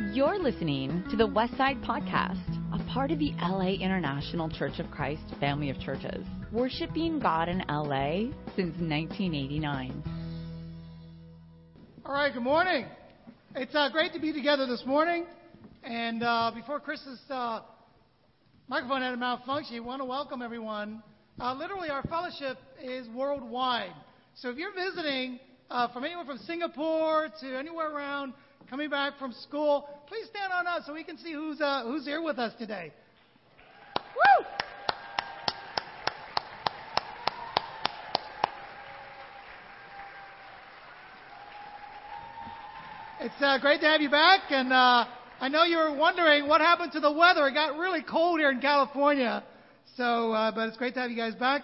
You're listening to the Westside Podcast, a part of the LA International Church of Christ family of churches, worshiping God in LA since 1989. All right, good morning. It's uh, great to be together this morning. And uh, before Chris's uh, microphone had a malfunction, I want to welcome everyone. Uh, literally, our fellowship is worldwide. So if you're visiting uh, from anywhere from Singapore to anywhere around, coming back from school, please stand on us so we can see who's, uh, who's here with us today. Woo! It's uh, great to have you back, and uh, I know you were wondering what happened to the weather. It got really cold here in California, so uh, but it's great to have you guys back.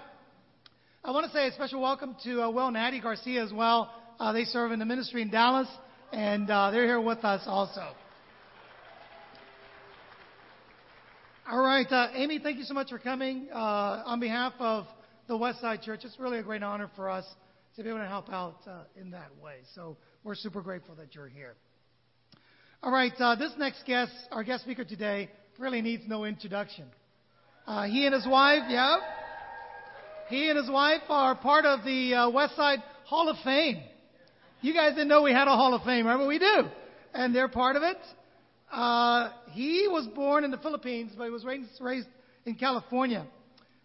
I want to say a special welcome to uh, Will and Addie Garcia as well. Uh, they serve in the ministry in Dallas, and uh, they're here with us also. All right, uh, Amy, thank you so much for coming. Uh, on behalf of the Westside Church, it's really a great honor for us to be able to help out uh, in that way. So we're super grateful that you're here. All right, uh, this next guest, our guest speaker today, really needs no introduction. Uh, he and his wife, yeah, he and his wife are part of the Westside Hall of Fame. You guys didn't know we had a Hall of Fame, right? But we do, and they're part of it. Uh, he was born in the Philippines, but he was raised, raised in California.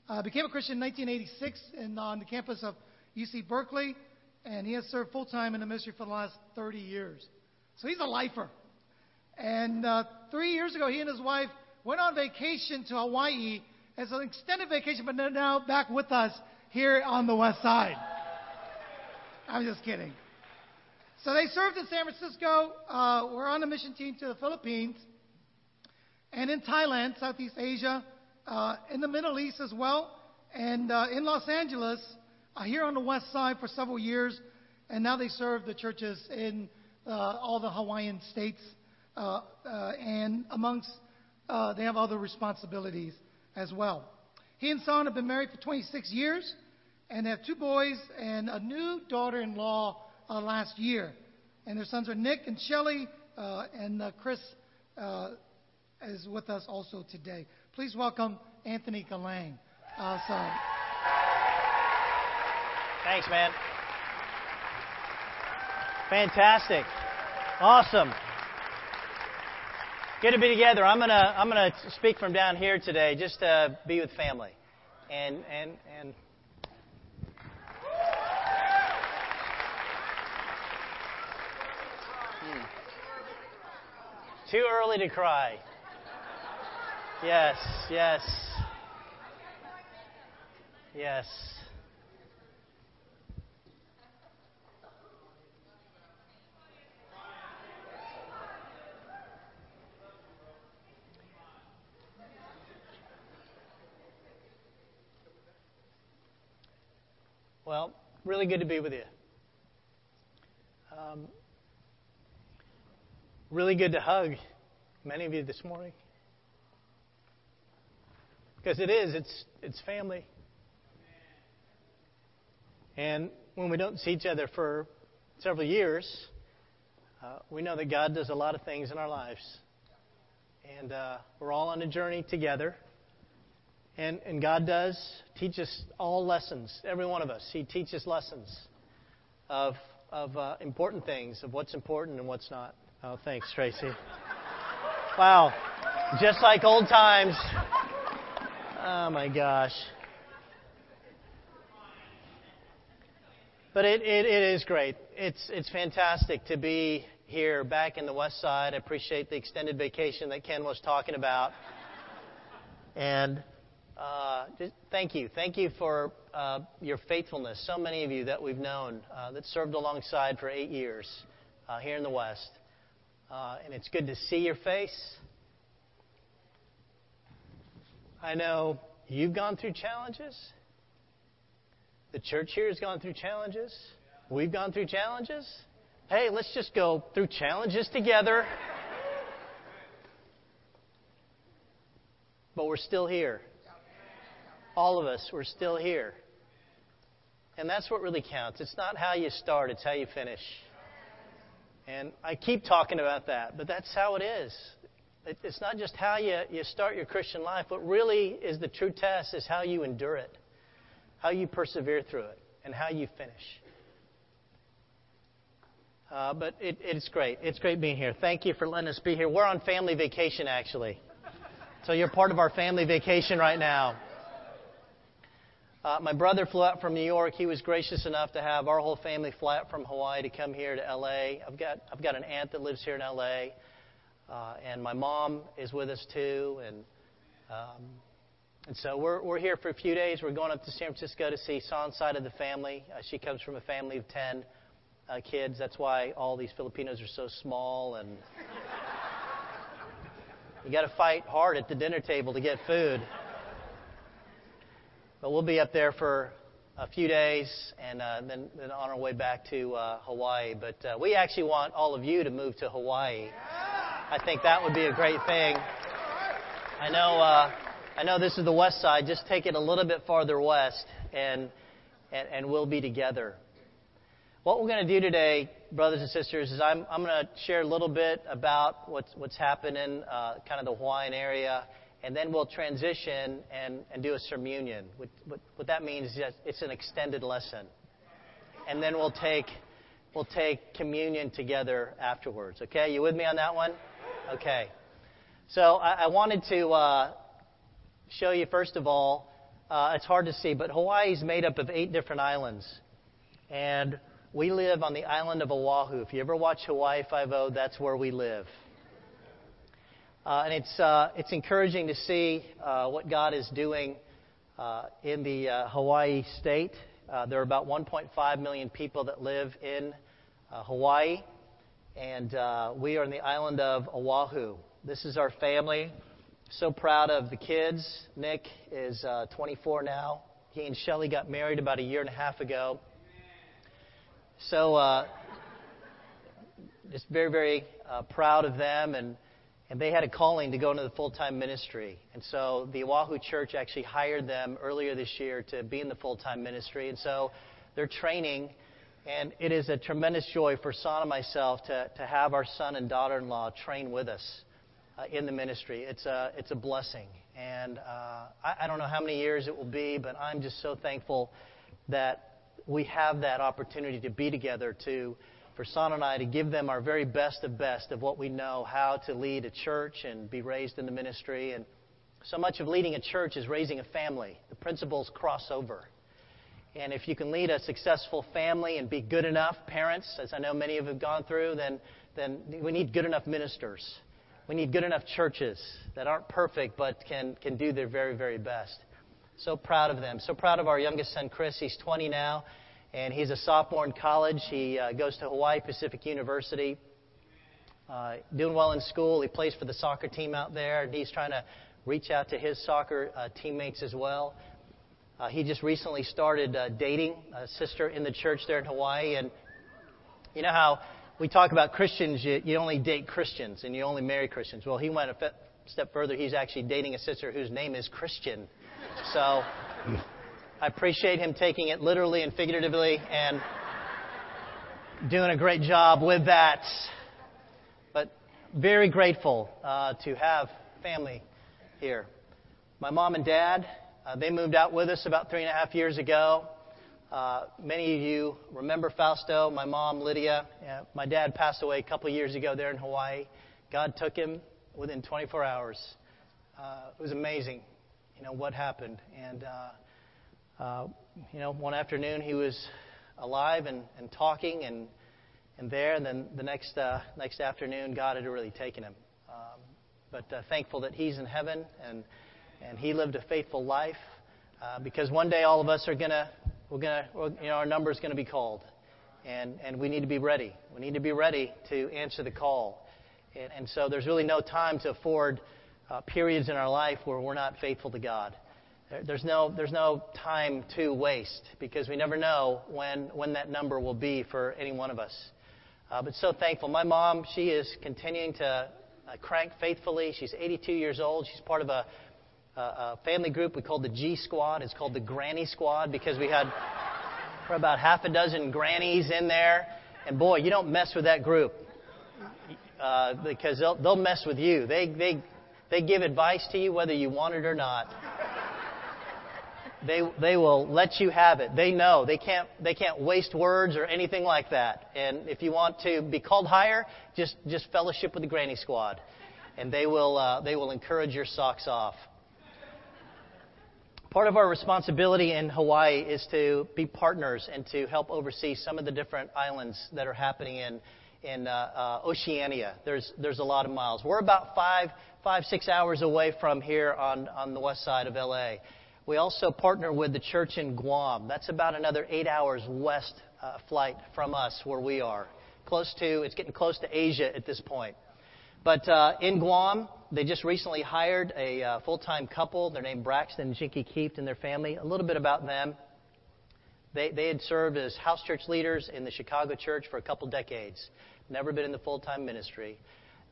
Uh, became a Christian in 1986 and on the campus of UC Berkeley, and he has served full time in the ministry for the last 30 years. So he's a lifer. And uh, three years ago, he and his wife went on vacation to Hawaii as an extended vacation, but they're now back with us here on the west side. I'm just kidding. So they served in San Francisco. Uh, we're on a mission team to the Philippines and in Thailand, Southeast Asia, uh, in the Middle East as well, and uh, in Los Angeles, uh, here on the west side for several years, and now they serve the churches in uh, all the Hawaiian states, uh, and amongst uh, they have other responsibilities as well. He and Son have been married for 26 years, and have two boys and a new daughter-in-law uh, last year. And their sons are Nick and Shelly, uh, and uh, Chris uh, is with us also today. Please welcome Anthony Galang. Uh, so, Thanks, man. Fantastic. Awesome. Good to be together. I'm gonna I'm gonna speak from down here today, just to be with family, and and and. Too early to cry. Yes, yes, yes. Well, really good to be with you. Um, really good to hug many of you this morning. Because it is, it's, it's family. And when we don't see each other for several years, uh, we know that God does a lot of things in our lives. And uh, we're all on a journey together. And, and God does teach us all lessons, every one of us. He teaches lessons of, of uh, important things, of what's important and what's not. Oh, thanks, Tracy. Wow. Just like old times. Oh, my gosh. But it, it, it is great. It's, it's fantastic to be here back in the West Side. I appreciate the extended vacation that Ken was talking about. And uh, just thank you. Thank you for uh, your faithfulness. So many of you that we've known uh, that served alongside for eight years uh, here in the West. Uh, and it's good to see your face. I know you've gone through challenges. The church here has gone through challenges. We've gone through challenges. Hey, let's just go through challenges together. But we're still here. All of us, we're still here. And that's what really counts. It's not how you start, it's how you finish. And I keep talking about that, but that's how it is. It's not just how you, you start your Christian life. What really is the true test is how you endure it, how you persevere through it, and how you finish. Uh, but it, it's great. It's great being here. Thank you for letting us be here. We're on family vacation, actually. So you're part of our family vacation right now. Uh, my brother flew out from New York. He was gracious enough to have our whole family fly out from Hawaii to come here to LA. I've got I've got an aunt that lives here in LA, uh, and my mom is with us too. And um, and so we're we're here for a few days. We're going up to San Francisco to see Son's side of the family. Uh, she comes from a family of ten uh, kids. That's why all these Filipinos are so small and. You got to fight hard at the dinner table to get food. But we'll be up there for a few days and uh, then, then on our way back to uh, Hawaii. But uh, we actually want all of you to move to Hawaii. I think that would be a great thing. I know. Uh, I know this is the west side. Just take it a little bit farther west, and and, and we'll be together. What we're going to do today, brothers and sisters, is I'm, I'm going to share a little bit about what's, what's happening, uh, kind of the Hawaiian area, and then we'll transition and, and do a sermon. What, what, what that means is it's an extended lesson. And then we'll take, we'll take communion together afterwards. Okay? You with me on that one? Okay. So I, I wanted to uh, show you, first of all, uh, it's hard to see, but Hawaii is made up of eight different islands. And we live on the island of Oahu. If you ever watch Hawaii Five-O, that's where we live. Uh, and it's, uh, it's encouraging to see uh, what God is doing uh, in the uh, Hawaii state. Uh, there are about 1.5 million people that live in Hawaii, and we are on the island of Oahu. This is our family. So proud of the kids. Nick is 24 now. He and Shelly got married about a year and a half ago. So, just very, very proud of them and and they had a calling to go into the full time ministry. And so the Oahu church actually hired them earlier this year to be in the full time ministry. And so they're training, and it is a tremendous joy for Son and myself to, to have our son and daughter in law train with us uh, in the ministry. It's a, it's a blessing. And uh, I, I don't know how many years it will be, but I'm just so thankful that we have that opportunity to be together to for Son and I to give them our very best of best of what we know how to lead a church and be raised in the ministry. And so much of leading a church is raising a family. The principles cross over. And if you can lead a successful family and be good enough parents, as I know many of you have gone through, then, then we need good enough ministers. We need good enough churches that aren't perfect but can, can do their very, very best. So proud of them. So proud of our youngest son, Chris. He's 20 now and he's a sophomore in college. He uh, goes to Hawaii Pacific University, uh, doing well in school. He plays for the soccer team out there, and he's trying to reach out to his soccer uh, teammates as well. Uh, he just recently started uh, dating a sister in the church there in Hawaii, and you know how we talk about Christians, you, you only date Christians and you only marry Christians. Well, he went a step further. He's actually dating a sister whose name is Christian. So. I appreciate him taking it literally and figuratively and doing a great job with that. But very grateful uh, to have family here. My mom and dad, uh, they moved out with us about three and a half years ago. Uh, many of you remember Fausto, my mom Lydia. Yeah, my dad passed away a couple years ago there in Hawaii. God took him within 24 hours. Uh, it was amazing, you know, what happened. And uh, you know, one afternoon he was alive and, and talking and, and there, and then the next, uh, next afternoon God had really taken him. Um, but uh, thankful that he's in heaven and, and he lived a faithful life uh, because one day all of us are going to, we're going to, you know, our number is going to be called. And, and we need to be ready. We need to be ready to answer the call. And, and so there's really no time to afford uh, periods in our life where we're not faithful to God. There's no, there's no time to waste because we never know when, when that number will be for any one of us. Uh, but so thankful. My mom, she is continuing to uh, crank faithfully. She's 82 years old. She's part of a, a, a family group we call the G Squad. It's called the Granny Squad because we had about half a dozen grannies in there. And boy, you don't mess with that group. uh, because they'll, they'll mess with you. They, they, they give advice to you whether you want it or not. They, they will let you have it. They know. They can't, they can't waste words or anything like that. And if you want to be called higher, just, just fellowship with the Granny Squad. And they will, uh, they will encourage your socks off. Part of our responsibility in Hawaii is to be partners and to help oversee some of the different islands that are happening in, in uh, uh, Oceania. There's, there's a lot of miles. We're about five, five, six hours away from here on, on the west side of LA. We also partner with the church in Guam. That's about another eight hours west uh, flight from us where we are. Close to, it's getting close to Asia at this point. But uh, in Guam, they just recently hired a uh, full-time couple. They're named Braxton and Jinky Keeft and their family. A little bit about them. They, they had served as house church leaders in the Chicago church for a couple decades. Never been in the full-time ministry.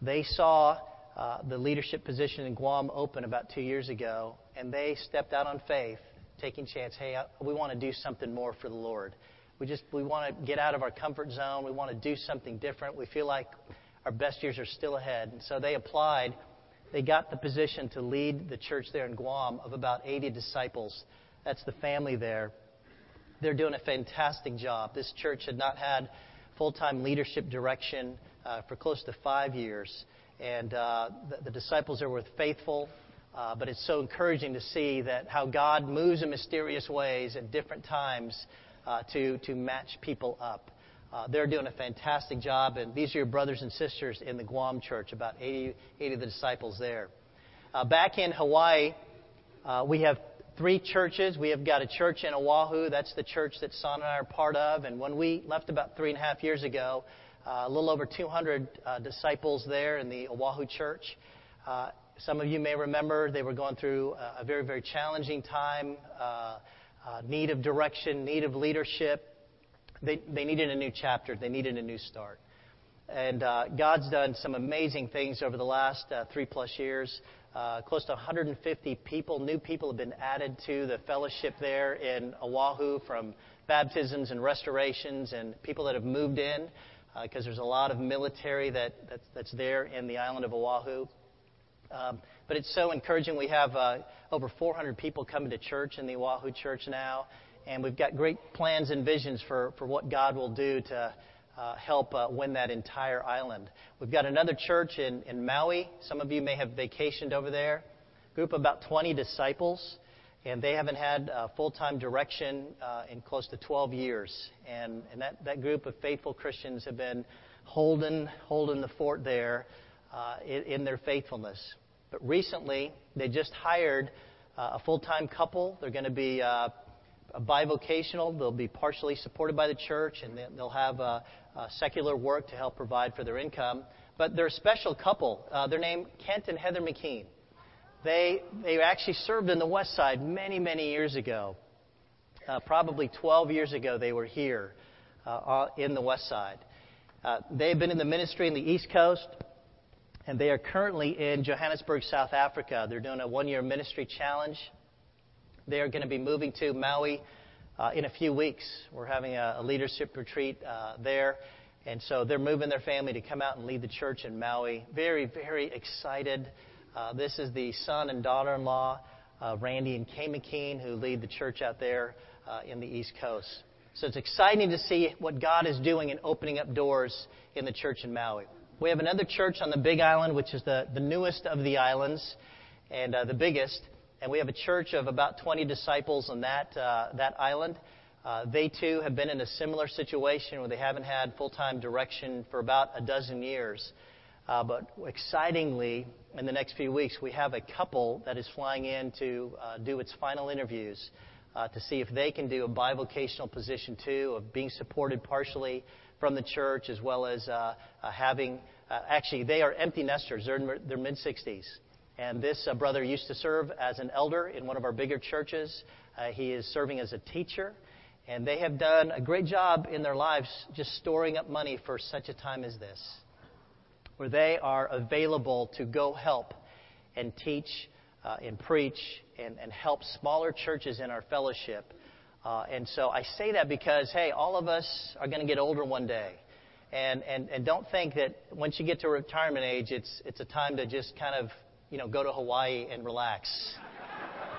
They saw uh, the leadership position in Guam open about two years ago, and they stepped out on faith, taking chance. Hey, uh, we want to do something more for the Lord. We just we want to get out of our comfort zone. We want to do something different. We feel like our best years are still ahead, and so they applied they got the position to lead the church there in Guam of about 80 disciples. That's the family there. They're doing a fantastic job. This church had not had full time leadership direction uh, for close to five years. And uh, the, the, disciples there were faithful. Uh, but it's so encouraging to see that how God moves in mysterious ways at different times uh, to, to match people up. Uh, they're doing a fantastic job, and these are your brothers and sisters in the Guam church, about 80, 80 of the disciples there. Uh, back in Hawaii, uh, we have three churches. We have got a church in Oahu. That's the church that Son and I are part of. And when we left about three and a half years ago, uh, a little over 200 uh, disciples there in the Oahu church. Uh, some of you may remember they were going through a very, very challenging time, uh, uh, need of direction, need of leadership. They, they needed a new chapter, they needed a new start. And uh, God's done some amazing things over the last uh, three plus years. Uh, close to 150 people, new people, have been added to the fellowship there in Oahu from baptisms and restorations, and people that have moved in because uh, there's a lot of military that, that's, that's there in the island of Oahu. Um, but it's so encouraging. We have uh, over 400 people coming to church in the Oahu church now, and we've got great plans and visions for, for what God will do to uh, help uh, win that entire island. We've got another church in, in Maui. Some of you may have vacationed over there. Group of about 20 disciples, and they haven't had uh, full time direction uh, in close to 12 years. And, and that, that group of faithful Christians have been holding, holding the fort there uh, in, in, their faithfulness. But recently, they just hired uh, a full time couple. They're going to be bivocational. They'll be partially supported by the church, and they'll have uh, uh, secular work to help provide for their income. But they're a special couple. Uh, they're named Kent and Heather McKean. They, they actually served in the West Side many, many years ago. Uh, probably 12 years ago, they were here uh, uh, in the West Side. they've been in the ministry in the East Coast, and they are currently in Johannesburg, South Africa. They're doing a one year ministry challenge they are going to be moving to Maui uh, in a few weeks. We're having a, a leadership retreat uh, there. And so they're moving their family to come out and lead the church in Maui. Very, very excited. Uh, this is the son and daughter in law, uh, Randy and Kay McKean, who lead the church out there uh, in the East Coast. So it's exciting to see what God is doing and opening up doors in the church in Maui. We have another church on the Big Island, which is the, the newest of the islands and uh, the biggest and we have a church of about 20 disciples on that, uh, that island. Uh, they too have been in a similar situation where they haven't had full time direction for about a dozen years. Uh, but excitingly, in the next few weeks, we have a couple that is flying in to uh, do its final interviews uh, to see if they can do a bivocational position too, of being supported partially from the church as well as uh, having. actually, they are empty nesters. They're in their mid 60s. And this uh, brother used to serve as an elder in one of our bigger churches. Uh, he is serving as a teacher. And they have done a great job in their lives just storing up money for such a time as this, where they are available to go help and teach uh, and preach and, and, help smaller churches in our fellowship. Uh, and so I say that because, hey, all of us are going to get older one day. And, and, and don't think that once you get to retirement age, it's, it's a time to just kind of, you know, go to Hawaii and relax.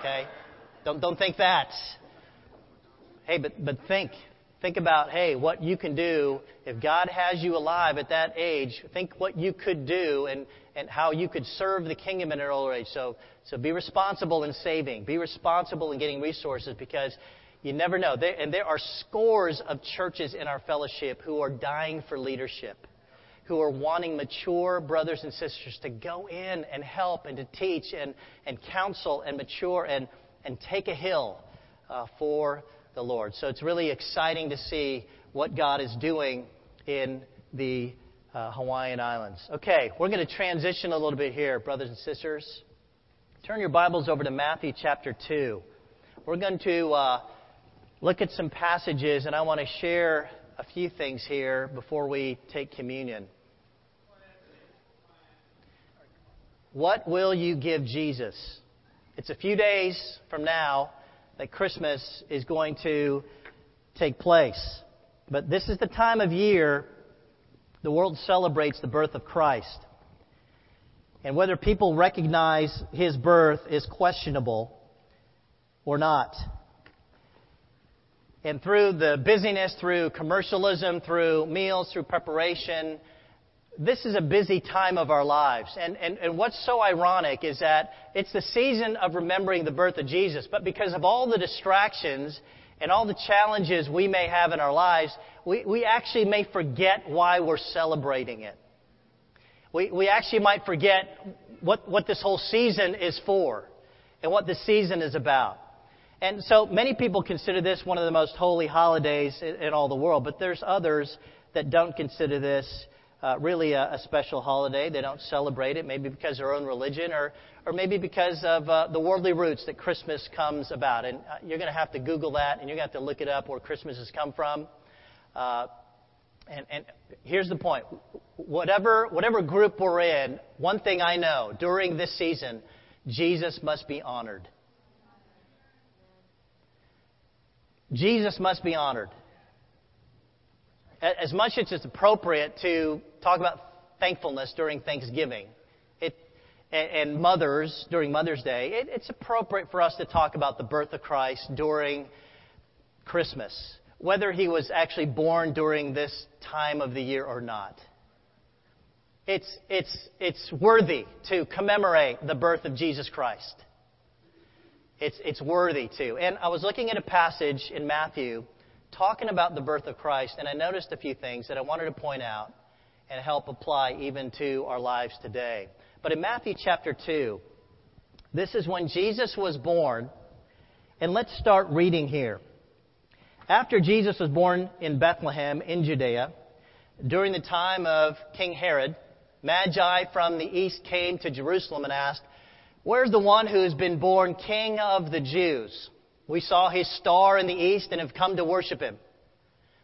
Okay? Don't, don't think that. Hey, but, but think. Think about, hey, what you can do if God has you alive at that age. Think what you could do and, and how you could serve the kingdom in an older age. So, so be responsible in saving. Be responsible in getting resources because you never know. And there are scores of churches in our fellowship who are dying for leadership, who are wanting mature brothers and sisters to go in and help and to teach and, and counsel and mature and, and take a hill uh, for the Lord. So it's really exciting to see what God is doing in the uh, Hawaiian Islands. Okay, we're going to transition a little bit here, brothers and sisters. Turn your Bibles over to Matthew chapter 2. We're going to uh, look at some passages, and I want to share a few things here before we take communion. What will you give Jesus? It's a few days from now that Christmas is going to take place. But this is the time of year the world celebrates the birth of Christ. And whether people recognize his birth is questionable or not. And through the busyness, through commercialism, through meals, through preparation, this is a busy time of our lives. And, and, and what's so ironic is that it's the season of remembering the birth of Jesus, but because of all the distractions and all the challenges we may have in our lives, we, we actually may forget why we're celebrating it. We, we actually might forget what, what this whole season is for and what this season is about. And so many people consider this one of the most holy holidays in, in all the world, but there's others that don't consider this uh, really a, a, special holiday. They don't celebrate it, maybe because of their own religion or, or maybe because of uh, the worldly roots that Christmas comes about. And uh, you're going to have to Google that and you're going to have to look it up where Christmas has come from. Uh, and, and here's the point whatever, whatever group we're in, one thing I know during this season, Jesus must be honored. Jesus must be honored as much as it's appropriate to talk about thankfulness during Thanksgiving it, and mothers during Mother's Day, it, it's appropriate for us to talk about the birth of Christ during Christmas, whether he was actually born during this time of the year or not. It's, it's, it's worthy to commemorate the birth of Jesus Christ. It's, it's worthy to. And I was looking at a passage in Matthew talking about the birth of Christ, and I noticed a few things that I wanted to point out and help apply even to our lives today. But in Matthew chapter 2, this is when Jesus was born, and let's start reading here. After Jesus was born in Bethlehem in Judea, during the time of King Herod, Magi from the east came to Jerusalem and asked, Where's the one who has been born King of the Jews? We saw his star in the east and have come to worship him.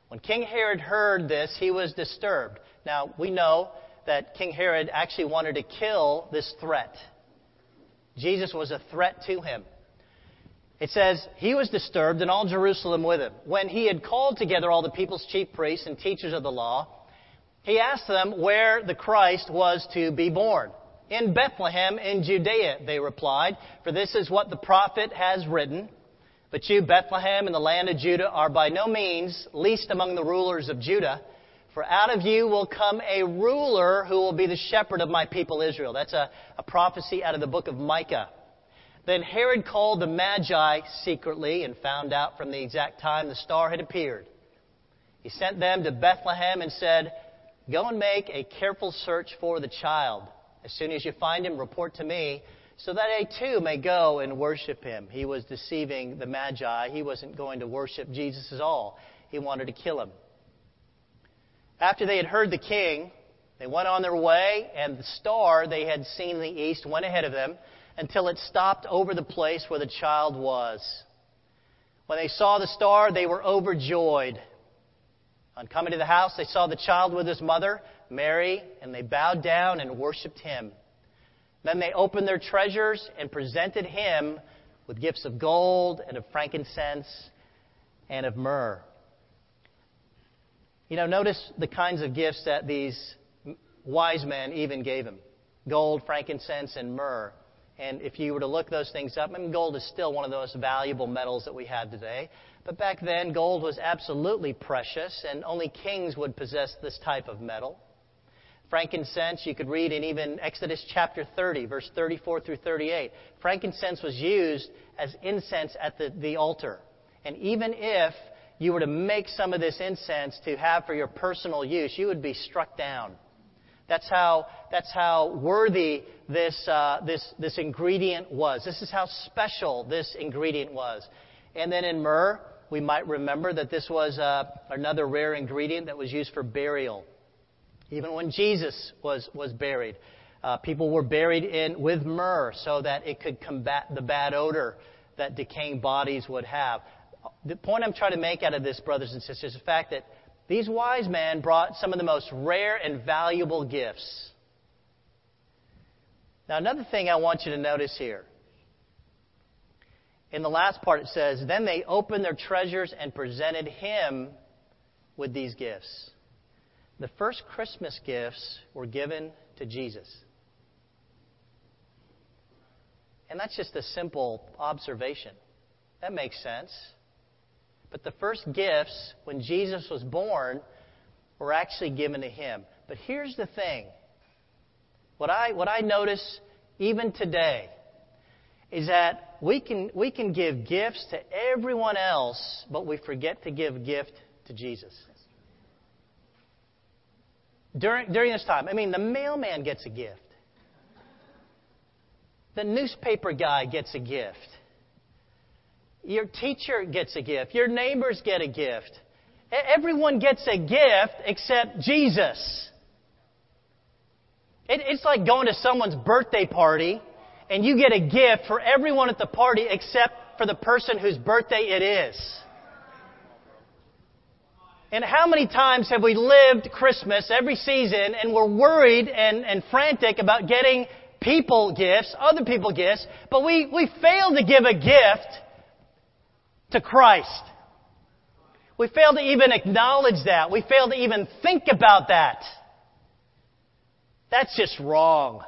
When King Herod heard this, he was disturbed. Now, we know that King Herod actually wanted to kill this threat. Jesus was a threat to him. It says, He was disturbed and all Jerusalem with him. When he had called together all the people's chief priests and teachers of the law, he asked them where the Christ was to be born. In Bethlehem in Judea, they replied, for this is what the prophet has written. But you, Bethlehem, in the land of Judah, are by no means least among the rulers of Judah. For out of you will come a ruler who will be the shepherd of my people Israel. That's a, a prophecy out of the book of Micah. Then Herod called the Magi secretly and found out from the exact time the star had appeared. He sent them to Bethlehem and said, Go and make a careful search for the child. As soon as you find him, report to me so that they too may go and worship him. He was deceiving the Magi. He wasn't going to worship Jesus at all. He wanted to kill him. After they had heard the king, they went on their way, and the star they had seen in the east went ahead of them until it stopped over the place where the child was. When they saw the star, they were overjoyed. On coming to the house, they saw the child with his mother, Mary, and they bowed down and worshiped him. Then they opened their treasures and presented him with gifts of gold and of frankincense and of myrrh. You know, notice the kinds of gifts that these wise men even gave him gold, frankincense, and myrrh. And if you were to look those things up, I mean, gold is still one of the most valuable metals that we have today. But back then, gold was absolutely precious, and only kings would possess this type of metal. Frankincense, you could read in even Exodus chapter 30, verse 34 through 38. Frankincense was used as incense at the, the altar. And even if you were to make some of this incense to have for your personal use, you would be struck down. That's how, that's how worthy this, uh, this, this ingredient was. This is how special this ingredient was. And then in myrrh, we might remember that this was uh, another rare ingredient that was used for burial. Even when Jesus was, was buried, uh, people were buried in with myrrh so that it could combat the bad odor that decaying bodies would have. The point I'm trying to make out of this, brothers and sisters, is the fact that these wise men brought some of the most rare and valuable gifts. Now, another thing I want you to notice here. In the last part, it says, Then they opened their treasures and presented him with these gifts. The first Christmas gifts were given to Jesus. And that's just a simple observation. That makes sense. But the first gifts, when Jesus was born, were actually given to him. But here's the thing what I, what I notice even today is that we can, we can give gifts to everyone else, but we forget to give gift to Jesus. During, during this time, I mean, the mailman gets a gift. The newspaper guy gets a gift. Your teacher gets a gift. Your neighbors get a gift. Everyone gets a gift except Jesus. It, it's like going to someone's birthday party and you get a gift for everyone at the party except for the person whose birthday it is. And how many times have we lived Christmas every season and we're worried and, and frantic about getting people gifts, other people gifts, but we, we fail to give a gift to Christ. We fail to even acknowledge that. We fail to even think about that. That's just wrong.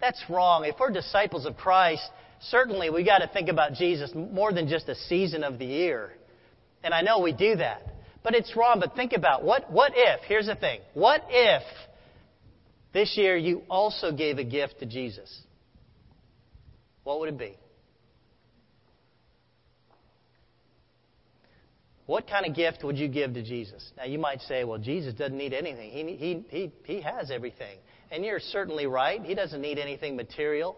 That's wrong. If we're disciples of Christ, certainly we got to think about Jesus more than just a season of the year. And I know we do that. But it's wrong. But think about what, what if, here's the thing. What if this year you also gave a gift to Jesus? What would it be? What kind of gift would you give to Jesus? Now, you might say, well, Jesus doesn't need anything. He, he, he, he has everything. And you're certainly right. He doesn't need anything material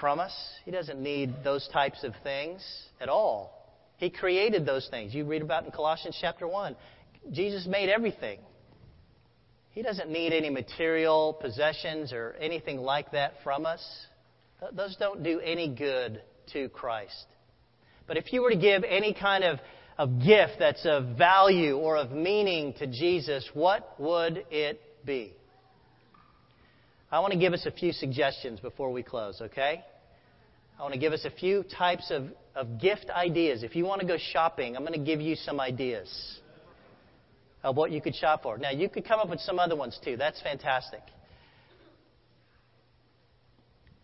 from us, He doesn't need those types of things at all. He created those things. You read about in Colossians chapter 1. Jesus made everything. He doesn't need any material possessions or anything like that from us. Those don't do any good to Christ. But if you were to give any kind of of gift that's of value or of meaning to Jesus, what would it be? I want to give us a few suggestions before we close, okay? I want to give us a few types of, of gift ideas. If you want to go shopping, I'm going to give you some ideas of what you could shop for. Now, you could come up with some other ones too. That's fantastic.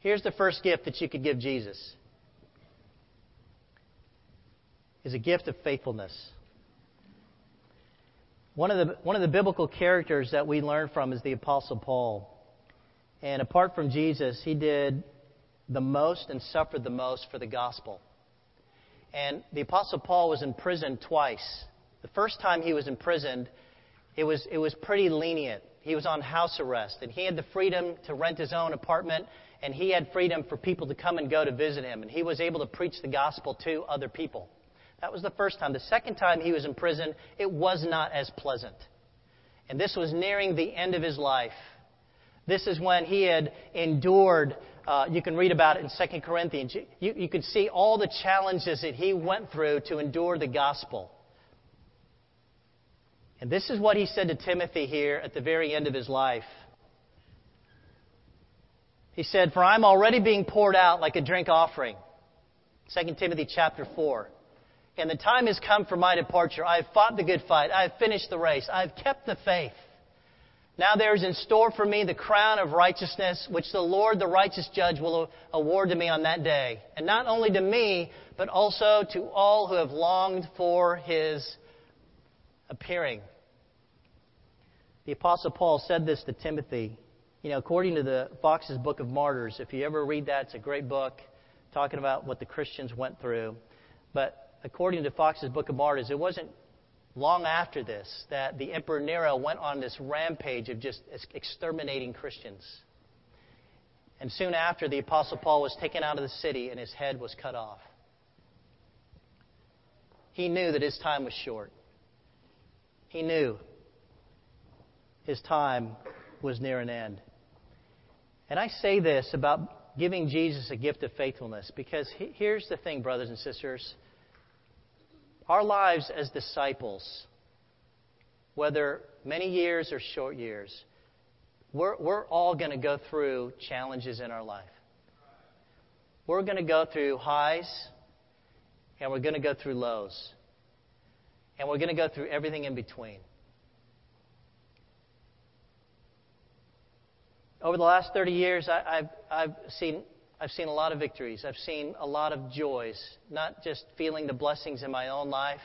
Here's the first gift that you could give Jesus is a gift of faithfulness. One of, the, one of the biblical characters that we learn from is the Apostle Paul. And apart from Jesus, he did the most and suffered the most for the gospel. And the Apostle Paul was in prison twice. The first time he was imprisoned, it was, it was pretty lenient. He was on house arrest, and he had the freedom to rent his own apartment, and he had freedom for people to come and go to visit him. And he was able to preach the gospel to other people. That was the first time. The second time he was in prison, it was not as pleasant. And this was nearing the end of his life. This is when he had endured. Uh, you can read about it in 2 Corinthians. You, you could see all the challenges that he went through to endure the gospel. And this is what he said to Timothy here at the very end of his life. He said, For I'm already being poured out like a drink offering. 2 Timothy chapter 4. And the time has come for my departure. I have fought the good fight. I have finished the race. I have kept the faith. Now there is in store for me the crown of righteousness, which the Lord, the righteous judge, will award to me on that day. And not only to me, but also to all who have longed for his appearing. The Apostle Paul said this to Timothy. You know, according to the Foxe's Book of Martyrs, if you ever read that, it's a great book talking about what the Christians went through. But according to Foxe's Book of Martyrs, it wasn't long after this that the Emperor Nero went on this rampage of just exterminating Christians. And soon after, the Apostle Paul was taken out of the city and his head was cut off. He knew that his time was short. He knew his time was near an end. And I say this about giving Jesus a gift of faithfulness because here's the thing, brothers and sisters. Our lives as disciples, whether many years or short years, we're, we're all going to go through challenges in our life. We're going to go through highs and we're going to go through lows. And we're going to go through everything in between. Over the last 30 years, I, have I've seen I've seen a lot of victories. I've seen a lot of joys, not just feeling the blessings in my own life,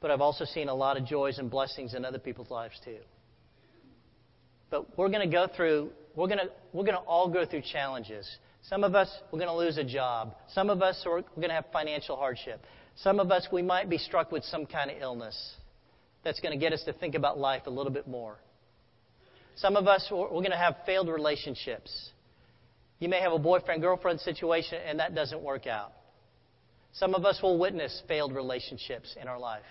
but I've also seen a lot of joys and blessings in other people's lives too. But we're going to go through, we're going to, we're going to all go through challenges. Some of us, we're going to lose a job. Some of us, we're going to have financial hardship. Some of us, we might be struck with some kind of illness that's going to get us to think about life a little bit more. Some of us, we're going to have failed relationships. You may have a boyfriend girlfriend situation and that doesn't work out. Some of us will witness failed relationships in our life.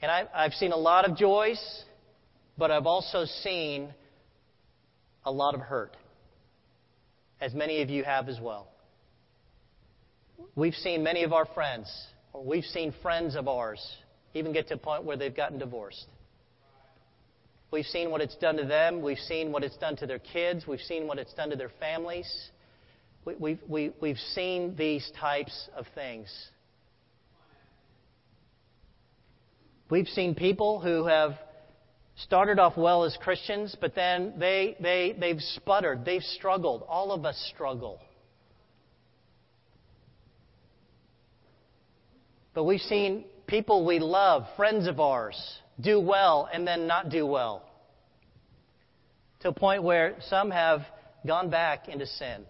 And I, I've seen a lot of joys, but I've also seen a lot of hurt, as many of you have as well. We've seen many of our friends, or we've seen friends of ours, even get to a point where they've gotten divorced. We've seen what it's done to them. We've seen what it's done to their kids. We've seen what it's done to their families. We, we've, we, we've seen these types of things. We've seen people who have started off well as Christians, but then they, they, they've sputtered. They've struggled. All of us struggle. But we've seen people we love, friends of ours, do well and then not do well. To a point where some have gone back into sin.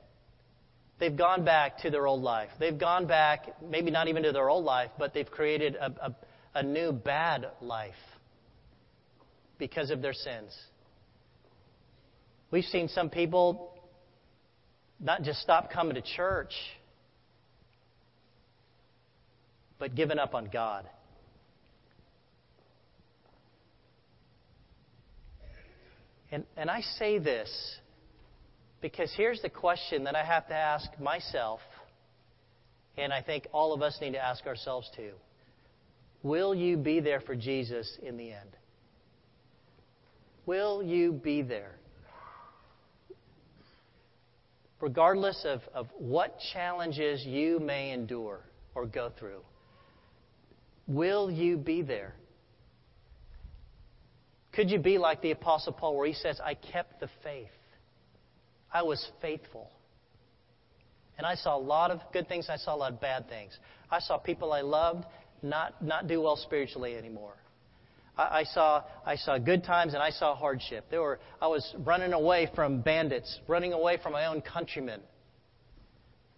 They've gone back to their old life. They've gone back, maybe not even to their old life, but they've created a, a, a new bad life because of their sins. We've seen some people not just stop coming to church, but given up on God. And, and I say this because here's the question that I have to ask myself, and I think all of us need to ask ourselves too. Will you be there for Jesus in the end? Will you be there? Regardless of, of what challenges you may endure or go through, will you be there? Could you be like the Apostle Paul, where he says, I kept the faith? I was faithful. And I saw a lot of good things, I saw a lot of bad things. I saw people I loved not, not do well spiritually anymore. I, I saw, I saw good times and I saw hardship. There were, I was running away from bandits, running away from my own countrymen.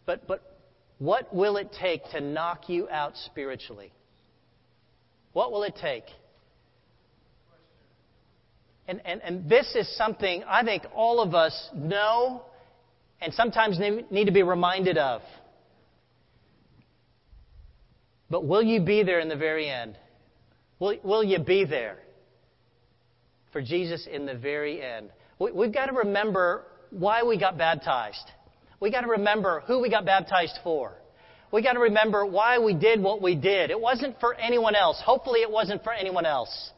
But, but what will it take to knock you out spiritually? What will it take? And, and, and this is something I think all of us know and sometimes need to be reminded of. But will you be there in the very end? Will, will you be there for Jesus in the very end? We, we've got to remember why we got baptized. We got to remember who we got baptized for. We got to remember why we did what we did. It wasn't for anyone else. Hopefully, it wasn't for anyone else.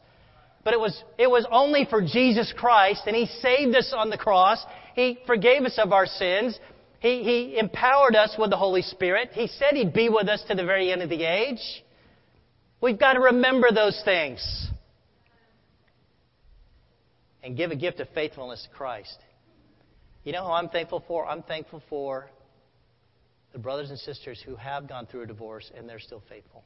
But it was, it was only for Jesus Christ, and He saved us on the cross. He forgave us of our sins. He, he empowered us with the Holy Spirit. He said He'd be with us to the very end of the age. We've got to remember those things and give a gift of faithfulness to Christ. You know who I'm thankful for? I'm thankful for the brothers and sisters who have gone through a divorce and they're still faithful.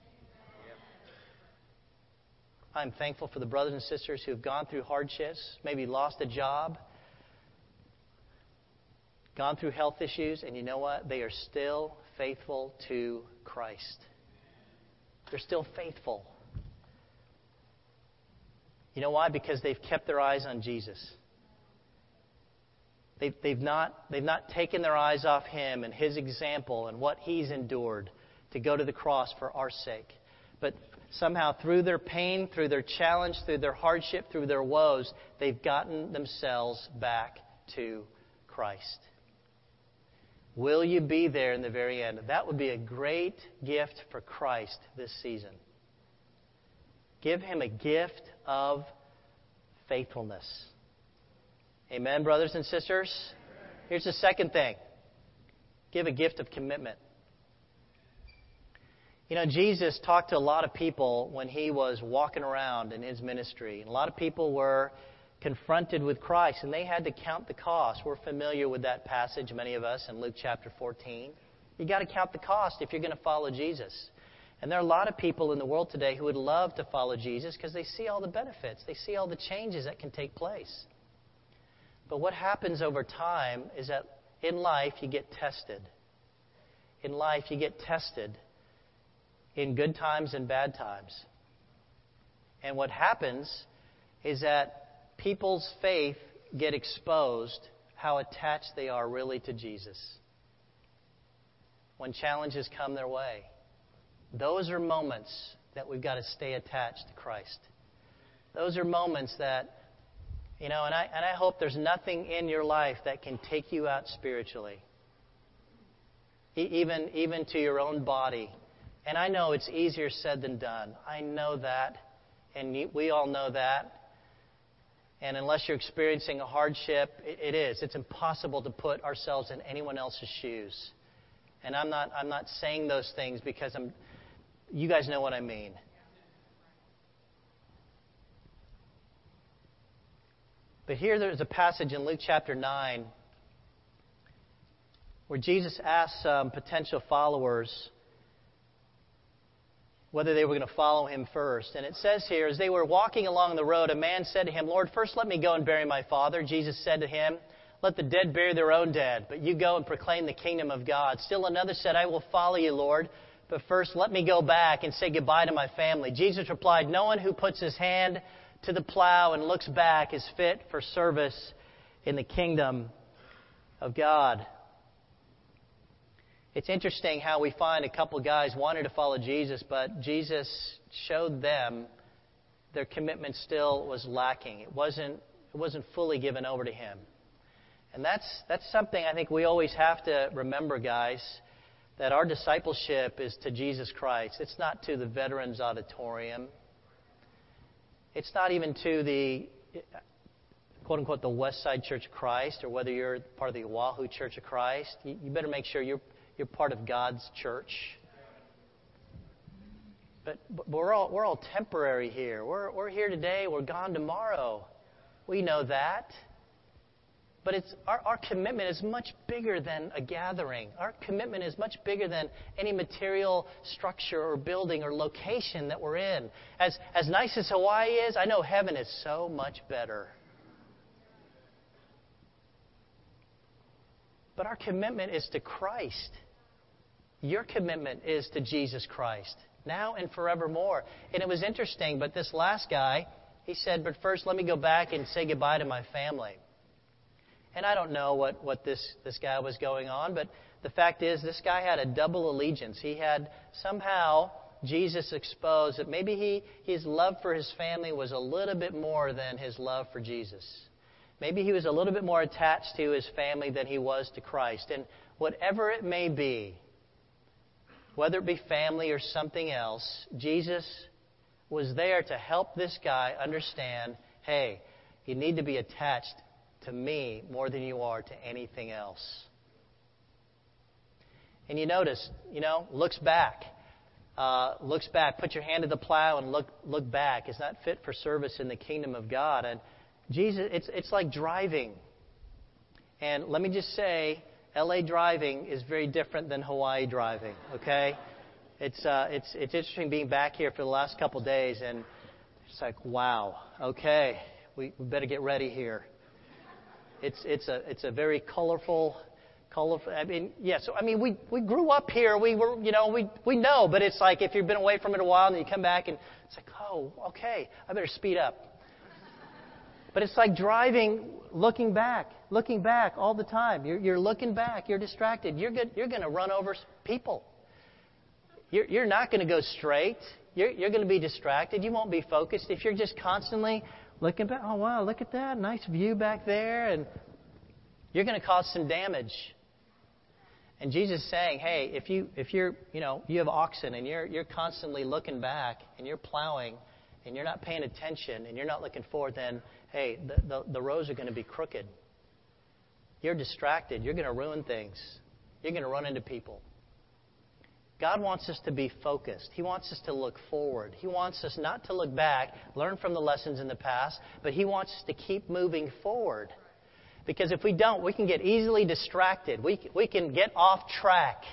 I'm thankful for the brothers and sisters who have gone through hardships, maybe lost a job, gone through health issues, and you know what? They are still faithful to Christ. They're still faithful. You know why? Because they've kept their eyes on Jesus. They've, they've, not, they've not taken their eyes off Him and His example and what He's endured to go to the cross for our sake. But somehow, through their pain, through their challenge, through their hardship, through their woes, they've gotten themselves back to Christ. Will you be there in the very end? That would be a great gift for Christ this season. Give Him a gift of faithfulness. Amen, brothers and sisters? Here's the second thing give a gift of commitment. You know, Jesus talked to a lot of people when he was walking around in his ministry. And a lot of people were confronted with Christ, and they had to count the cost. We're familiar with that passage, many of us, in Luke chapter 14. You got to count the cost if you're going to follow Jesus. And there are a lot of people in the world today who would love to follow Jesus because they see all the benefits, they see all the changes that can take place. But what happens over time is that in life you get tested. In life you get tested in good times and bad times. And what happens is that people's faith get exposed how attached they are really to Jesus. When challenges come their way, those are moments that we've got to stay attached to Christ. Those are moments that you know, and I, and I hope there's nothing in your life that can take you out spiritually, e- even, even to your own body. And I know it's easier said than done. I know that, and we all know that. And unless you're experiencing a hardship, it, is. It's impossible to put ourselves in anyone else's shoes. And I'm not, I'm not saying those things because I'm, you guys know what I mean. But here there's a passage in Luke chapter 9 where Jesus asks some potential followers whether they were going to follow him first. And it says here, as they were walking along the road, a man said to him, Lord, first let me go and bury my father. Jesus said to him, Let the dead bury their own dead, but you go and proclaim the kingdom of God. Still another said, I will follow you, Lord, but first let me go back and say goodbye to my family. Jesus replied, No one who puts his hand to the plow and looks back is fit for service in the kingdom of God. It's interesting how we find a couple guys wanted to follow Jesus, but Jesus showed them their commitment still was lacking. It wasn't, it wasn't fully given over to Him. And that's, that's something I think we always have to remember, guys, that our discipleship is to Jesus Christ. It's not to the Veterans Auditorium. It's not even to the quote unquote the West Side Church of Christ or whether you're part of the Oahu Church of Christ. You, you better make sure you're, you're part of God's church. But, but we're, all, we're all temporary here. We're, we're here today, we're gone tomorrow. We know that. But it's, our, our commitment is much bigger than a gathering. Our commitment is much bigger than any material structure or building or location that we're in. As, as nice as Hawaii is, I know heaven is so much better. But our commitment is to Christ. Your commitment is to Jesus Christ, now and forevermore. And it was interesting, but this last guy, he said, But first, let me go back and say goodbye to my family. And I don't know what, what this, this guy was going on, but the fact is, this guy had a double allegiance. He had somehow Jesus exposed that maybe he, his love for his family was a little bit more than his love for Jesus. Maybe he was a little bit more attached to his family than he was to Christ. And whatever it may be, whether it be family or something else, Jesus was there to help this guy understand hey, you need to be attached to me more than you are to anything else. and you notice, you know, looks back. Uh, looks back, put your hand to the plow and look look back. Is not fit for service in the kingdom of God. And Jesus, it's it's like driving. And let me just say, L.A. driving is very different than Hawaii driving. Okay, it's uh, it's it's interesting being back here for the last couple days, and it's like, wow, okay, we, we better get ready here. It's it's a it's a very colorful colorful. I mean, yeah. So I mean, we we grew up here. We were, you know, we we know. But it's like if you've been away from it a while and you come back and it's like, oh, okay, I better speed up. But it's like driving, looking back, looking back all the time. You're, you're looking back. You're distracted. You're good, You're going to run over people. You're, you're not going to go straight. You're, you're going to be distracted. You won't be focused if you're just constantly looking back. Oh wow, look at that nice view back there, and you're going to cause some damage. And Jesus is saying, hey, if you if you're you know you have oxen and you're you're constantly looking back and you're plowing and you're not paying attention and you're not looking forward, then hey, the the, the roads are going to be crooked. You're distracted. You're going to ruin things. You're going to run into people. God wants us to be focused. He wants us to look forward. He wants us not to look back, learn from the lessons in the past, but He wants us to keep moving forward. Because if we don't, we can get easily distracted. We, we can get off track.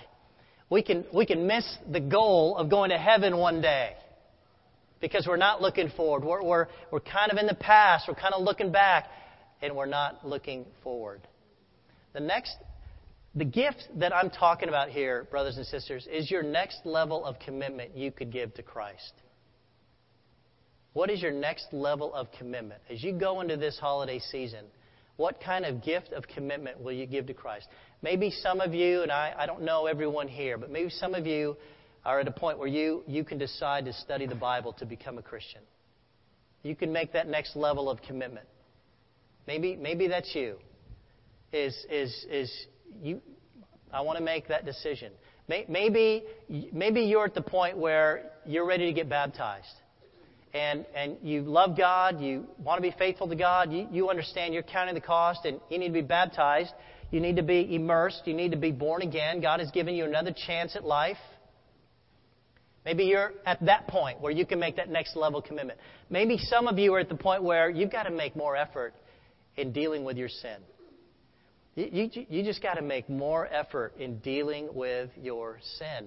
We can, we can miss the goal of going to heaven one day. Because we're not looking forward. We're, we're, we're kind of in the past. We're kind of looking back. And we're not looking forward. The next, the gift that I'm talking about here, brothers and sisters, is your next level of commitment you could give to Christ. What is your next level of commitment? As you go into this holiday season, what kind of gift of commitment will you give to Christ? Maybe some of you, and I, I don't know everyone here, but maybe some of you are at a point where you, you can decide to study the Bible to become a Christian. You can make that next level of commitment. Maybe, maybe that's you. Is, is, is you, I want to make that decision. Maybe, maybe you're at the point where you're ready to get baptized and, and you love God, you want to be faithful to God, you, you understand you're counting the cost, and you need to be baptized, you need to be immersed, you need to be born again. God has given you another chance at life. Maybe you're at that point where you can make that next level commitment. Maybe some of you are at the point where you've got to make more effort in dealing with your sin. You, you, you just got to make more effort in dealing with your sin.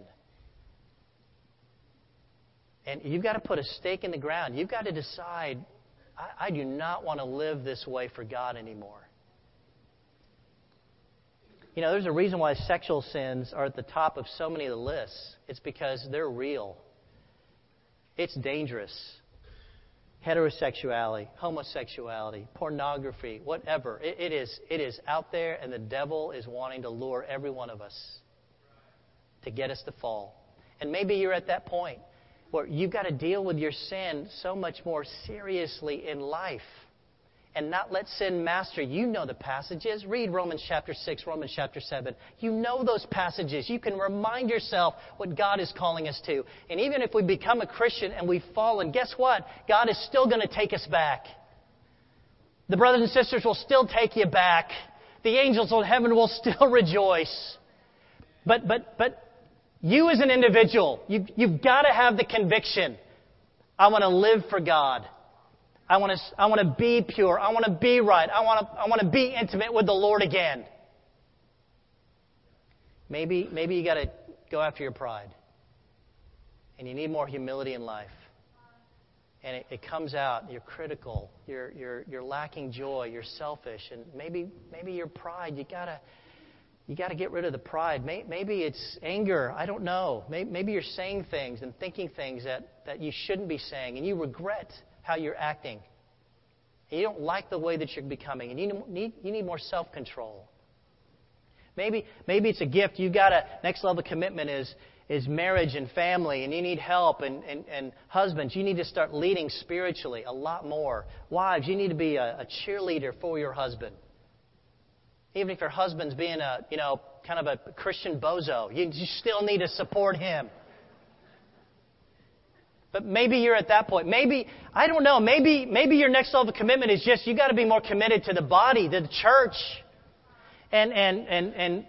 And you've got to put a stake in the ground. You've got to decide, I, I do not want to live this way for God anymore. You know, there's a reason why sexual sins are at the top of so many of the lists. It's because they're real. It's dangerous. Heterosexuality, homosexuality, pornography, whatever. It, it, is, it is out there, and the devil is wanting to lure every one of us to get us to fall. And maybe you're at that point where you've got to deal with your sin so much more seriously in life and not let sin master. You know the passages. Read Romans chapter 6, Romans chapter 7. You know those passages. You can remind yourself what God is calling us to. And even if we become a Christian and we've fallen, guess what? God is still going to take us back. The brothers and sisters will still take you back. The angels in heaven will still rejoice. But, but, but you as an individual, you, you've got to have the conviction I want to live for God. I want to, I want to be pure. I want to be right. I want to, I want to be intimate with the Lord again. Maybe, maybe you got to go after your pride. And you need more humility in life. And it, it comes out, you're critical, you're, you're, you're lacking joy, you're selfish, and maybe, maybe your pride, you got to you got to get rid of the pride. Maybe it's anger. I don't know. Maybe you're saying things and thinking things that, that you shouldn't be saying, and you regret how you're acting. You don't like the way that you're becoming, and you need, you need more self control. Maybe, maybe it's a gift. You've got a next level commitment is, is marriage and family, and you need help. And, and, and husbands, you need to start leading spiritually a lot more. Wives, you need to be a, a cheerleader for your husband. Even if your husband's being a, you know, kind of a Christian bozo, you, you still need to support him. But maybe you're at that point. Maybe, I don't know, maybe, maybe your next level of commitment is just you got to be more committed to the body, to the church. And, and, and, and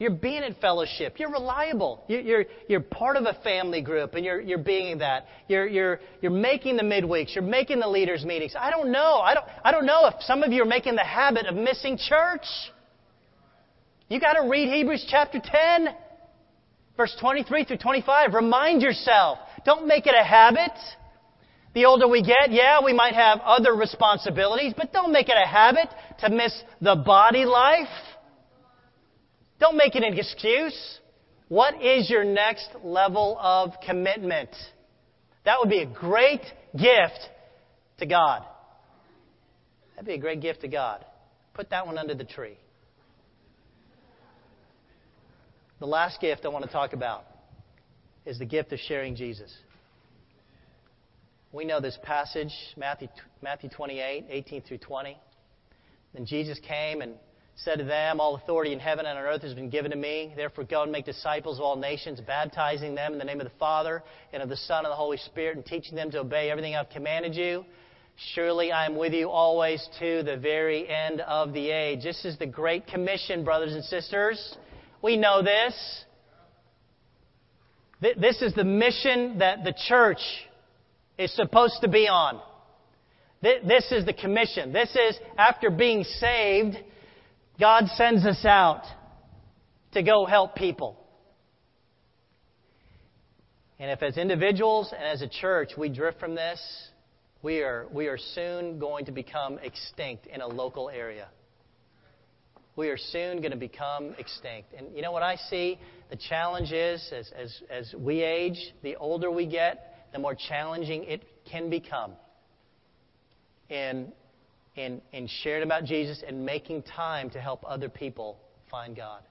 You're being in fellowship. You're reliable. You're, you're, you're part of a family group, and you're, you're being that. You're, you're, you're making the midweeks. You're making the leaders' meetings. I don't know. I don't, I don't know if some of you are making the habit of missing church. You got to read Hebrews chapter 10, verse 23 through 25. Remind yourself. Don't make it a habit. The older we get, yeah, we might have other responsibilities, but don't make it a habit to miss the body life. Don't make it an excuse. What is your next level of commitment? That would be a great gift to God. That'd be a great gift to God. Put that one under the tree. The last gift I want to talk about is the gift of sharing Jesus. We know this passage, Matthew, Matthew 28, 18 through 20. Then Jesus came and said to them, All authority in heaven and on earth has been given to me. Therefore, go and make disciples of all nations, baptizing them in the name of the Father and of the Son and the Holy Spirit, and teaching them to obey everything I've commanded you. Surely I am with you always to the very end of the age. This is the Great Commission, brothers and sisters. We know this. This is the mission that the church is supposed to be on. This is the commission. This is after being saved, God sends us out to go help people. And if as individuals and as a church we drift from this, we are, we are soon going to become extinct in a local area. We are soon going to become extinct. And you know what I see? The challenge is as, as, as we age, the older we get, the more challenging it can become in in, in sharing about Jesus and making time to help other people find God.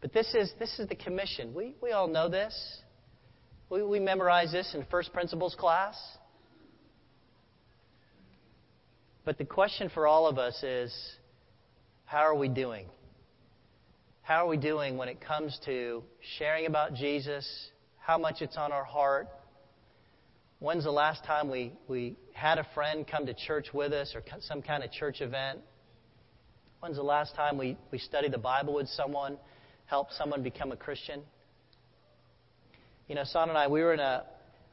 But this is, this is the commission. We, we all know this. We, we memorize this in first principles class. But the question for all of us is how are we doing? How are we doing when it comes to sharing about Jesus, how much it's on our heart, When's the last time we, we had a friend come to church with us or some kind of church event? When's the last time we, we studied the Bible with someone, helped someone become a Christian? You know, Son and I, we were in a,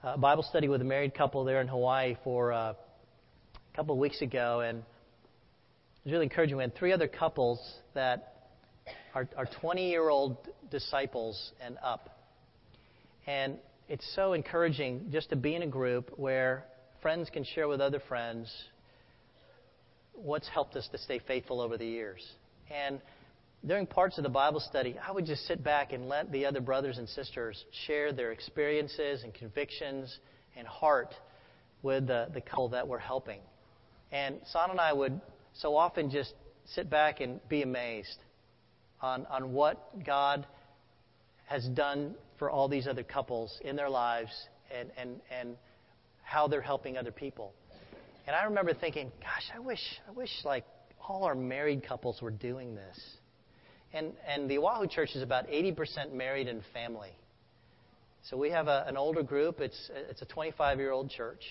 a Bible study with a married couple there in Hawaii for uh, a couple of weeks ago, and was really encouraging. We had three other couples that are, are 20 year old disciples and up. And it's so encouraging just to be in a group where friends can share with other friends what's helped us to stay faithful over the years. And during parts of the Bible study, I would just sit back and let the other brothers and sisters share their experiences and convictions and heart with the, the couple that we're helping. And Son and I would so often just sit back and be amazed on, on what God has done for all these other couples in their lives and, and, and how they're helping other people. And I remember thinking, gosh, I wish, I wish like all our married couples were doing this. And, and the Oahu Church is about 80% married and family. So we have a, an older group. It's, it's a 25 year old church.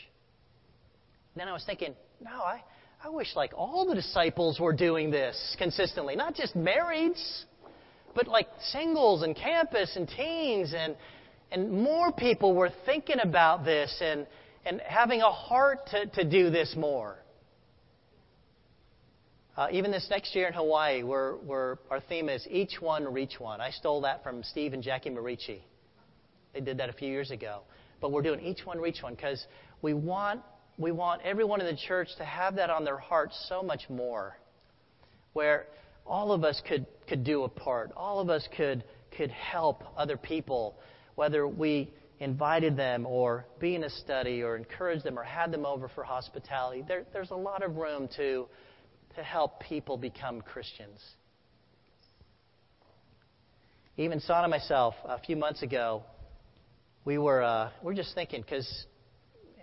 And then I was thinking, no, I, I wish like all the disciples were doing this consistently, not just marrieds but like singles and campus and teens and and more people were thinking about this and and having a heart to, to do this more. Uh, even this next year in Hawaii, where, where our theme is each one reach one. I stole that from Steve and Jackie Marici. They did that a few years ago. But we're doing each one reach one because we want we want everyone in the church to have that on their heart so much more. Where all of us could, could do a part. All of us could, could help other people, whether we invited them or be in a study or encouraged them or had them over for hospitality. There, there's a lot of room to, to help people become Christians. Even Son and myself, a few months ago, we were, uh, we were just thinking, because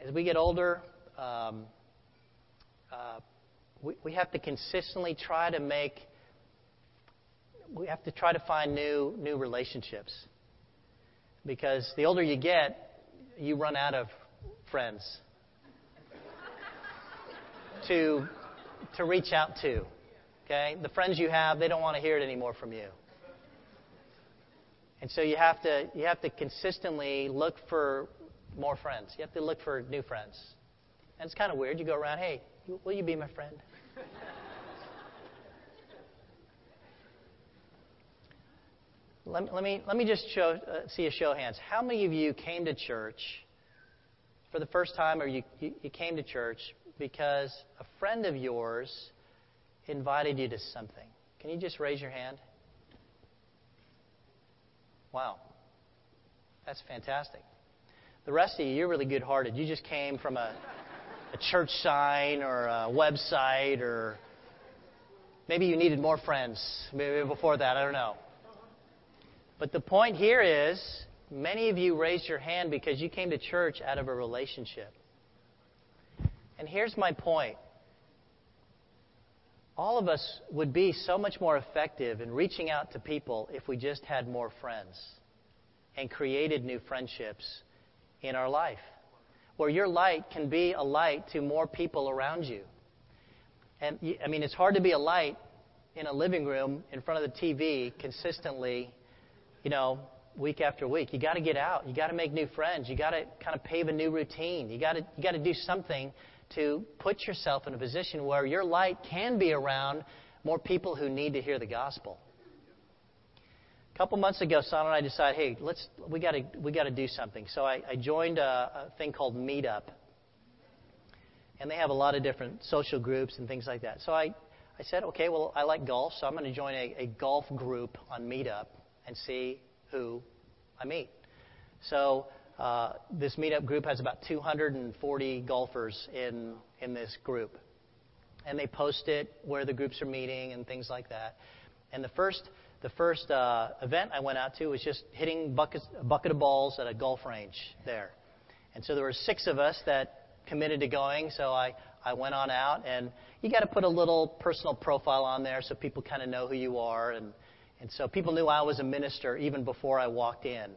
as we get older, Um, uh, we, we have to consistently try to make we have to try to find new new relationships because the older you get, you run out of friends to to reach out to. Okay? The friends you have, they don't want to hear it anymore from you. And so you have to you have to consistently look for more friends. You have to look for new friends. And it's kind of weird. You go around, hey, will you be my friend? let, me, let me let me just show uh, see a show of hands. How many of you came to church for the first time, or you, you, you came to church because a friend of yours invited you to something? Can you just raise your hand? Wow. That's fantastic. The rest of you, you're really good hearted. You just came from a, a church sign or a website, or maybe you needed more friends maybe before that. I don't know. But the point here is many of you raised your hand because you came to church out of a relationship. And here's my point all of us would be so much more effective in reaching out to people if we just had more friends and created new friendships in our life. Where your light can be a light to more people around you. And I mean, it's hard to be a light in a living room in front of the TV consistently, you know, week after week. You got to get out. You got to make new friends. You got to kind of pave a new routine. You got to you got to do something to put yourself in a position where your light can be around more people who need to hear the gospel. A couple months ago, Son and I decided, hey, let's we got to we got to do something. So I, I joined a, a thing called Meetup, and they have a lot of different social groups and things like that. So I I said, okay, well I like golf, so I'm going to join a, a golf group on Meetup and see who I meet. So uh, this meetup group has about 240 golfers in, in this group. And they post it where the groups are meeting and things like that. And the first, the first uh, event I went out to was just hitting buckets, a bucket of balls at a golf range there. And so there were six of us that committed to going. So I, I went on out, and you got to put a little personal profile on there so people kind of know who you are. And, and so people knew I was a minister even before I walked in.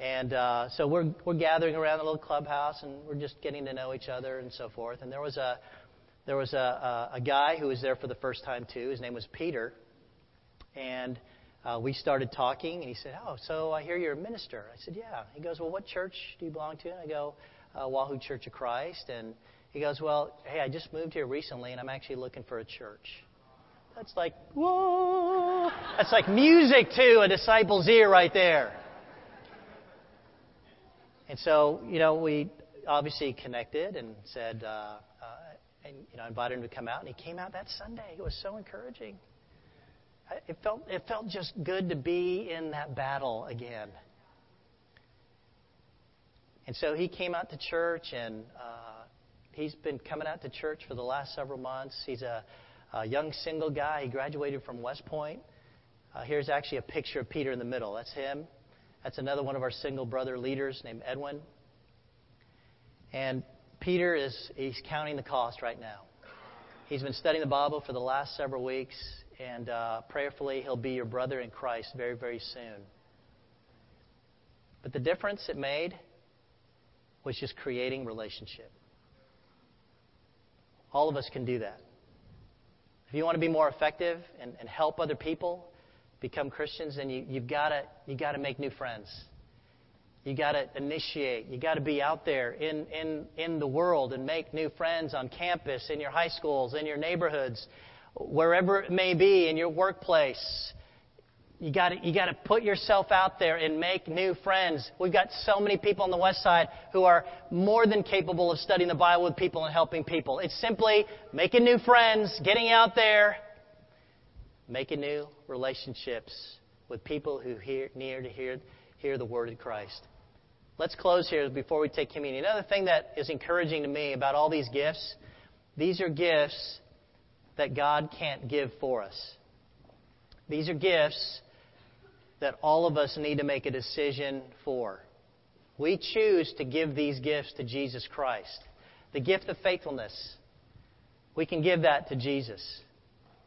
And uh, so we're we're gathering around the little clubhouse, and we're just getting to know each other and so forth. And there was a there was a, a, a guy who was there for the first time too. His name was Peter, and uh, we started talking. And he said, "Oh, so I hear you're a minister." I said, "Yeah." He goes, "Well, what church do you belong to?" And I go, uh, "Oahu Church of Christ." And he goes, "Well, hey, I just moved here recently, and I'm actually looking for a church." That's like whoa! That's like music to a disciple's ear right there. And so, you know, we obviously connected and said, uh, uh, and you know, invited him to come out, and he came out that Sunday. It was so encouraging. It felt it felt just good to be in that battle again. And so he came out to church, and uh, he's been coming out to church for the last several months. He's a, a young single guy. He graduated from West Point. Uh, here's actually a picture of Peter in the middle. That's him. That's another one of our single brother leaders named Edwin. And Peter is he's counting the cost right now. He's been studying the Bible for the last several weeks, and uh, prayerfully he'll be your brother in Christ very, very soon. But the difference it made was just creating relationship. All of us can do that. If you want to be more effective and, and help other people, become Christians, then you, you've got to you to make new friends. You've got to initiate. You've got to be out there in, in, in the world and make new friends on campus, in your high schools, in your neighborhoods, wherever it may be, in your workplace. You got you to put yourself out there and make new friends. We've got so many people on the west side who are more than capable of studying the Bible with people and helping people. It's simply making new friends, getting out there, making new relationships with people who hear, near to hear, hear the word of Christ. Let's close here before we take communion. Another thing that is encouraging to me about all these gifts, these are gifts that God can't give for us. These are gifts that all of us need to make a decision for. We choose to give these gifts to Jesus Christ. The gift of faithfulness, we can give that to Jesus.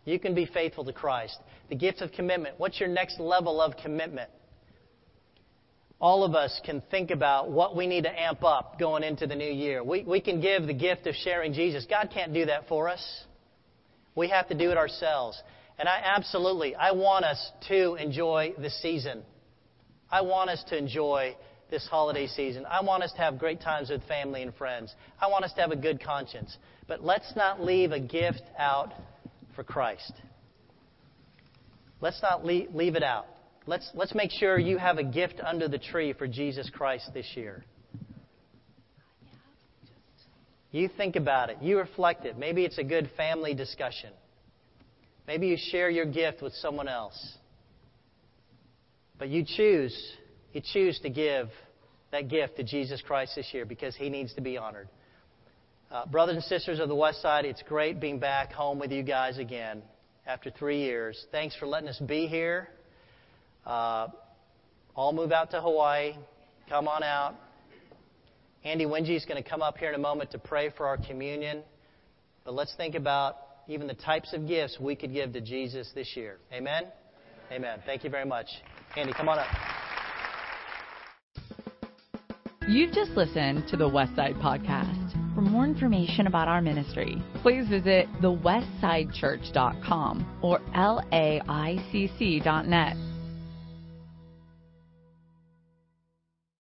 You can be faithful to Christ. The gift of commitment. What's your next level of commitment? All of us can think about what we need to amp up going into the new year. We, we can give the gift of sharing Jesus. God can't do that for us. We have to do it ourselves. And I absolutely, I want us to enjoy the season. I want us to enjoy this holiday season. I want us to have great times with family and friends. I want us to have a good conscience. But let's not leave a gift out for Christ. Let's not leave, leave it out. Let's, let's make sure you have a gift under the tree for Jesus Christ this year. You think about it. You reflect it. Maybe it's a good family discussion. Maybe you share your gift with someone else. But you choose, you choose to give that gift to Jesus Christ this year because he needs to be honored. Uh, brothers and sisters of the West Side, it's great being back home with you guys again after three years. Thanks for letting us be here. Uh, all move out to Hawaii. Come on out. Andy Wingy is going to come up here in a moment to pray for our communion. But let's think about even the types of gifts we could give to Jesus this year. Amen? Amen. Thank you very much. Andy, come on up. You've just listened to the Westside Podcast. For more information about our ministry, please visit thewestsidechurch.com or laicc.net.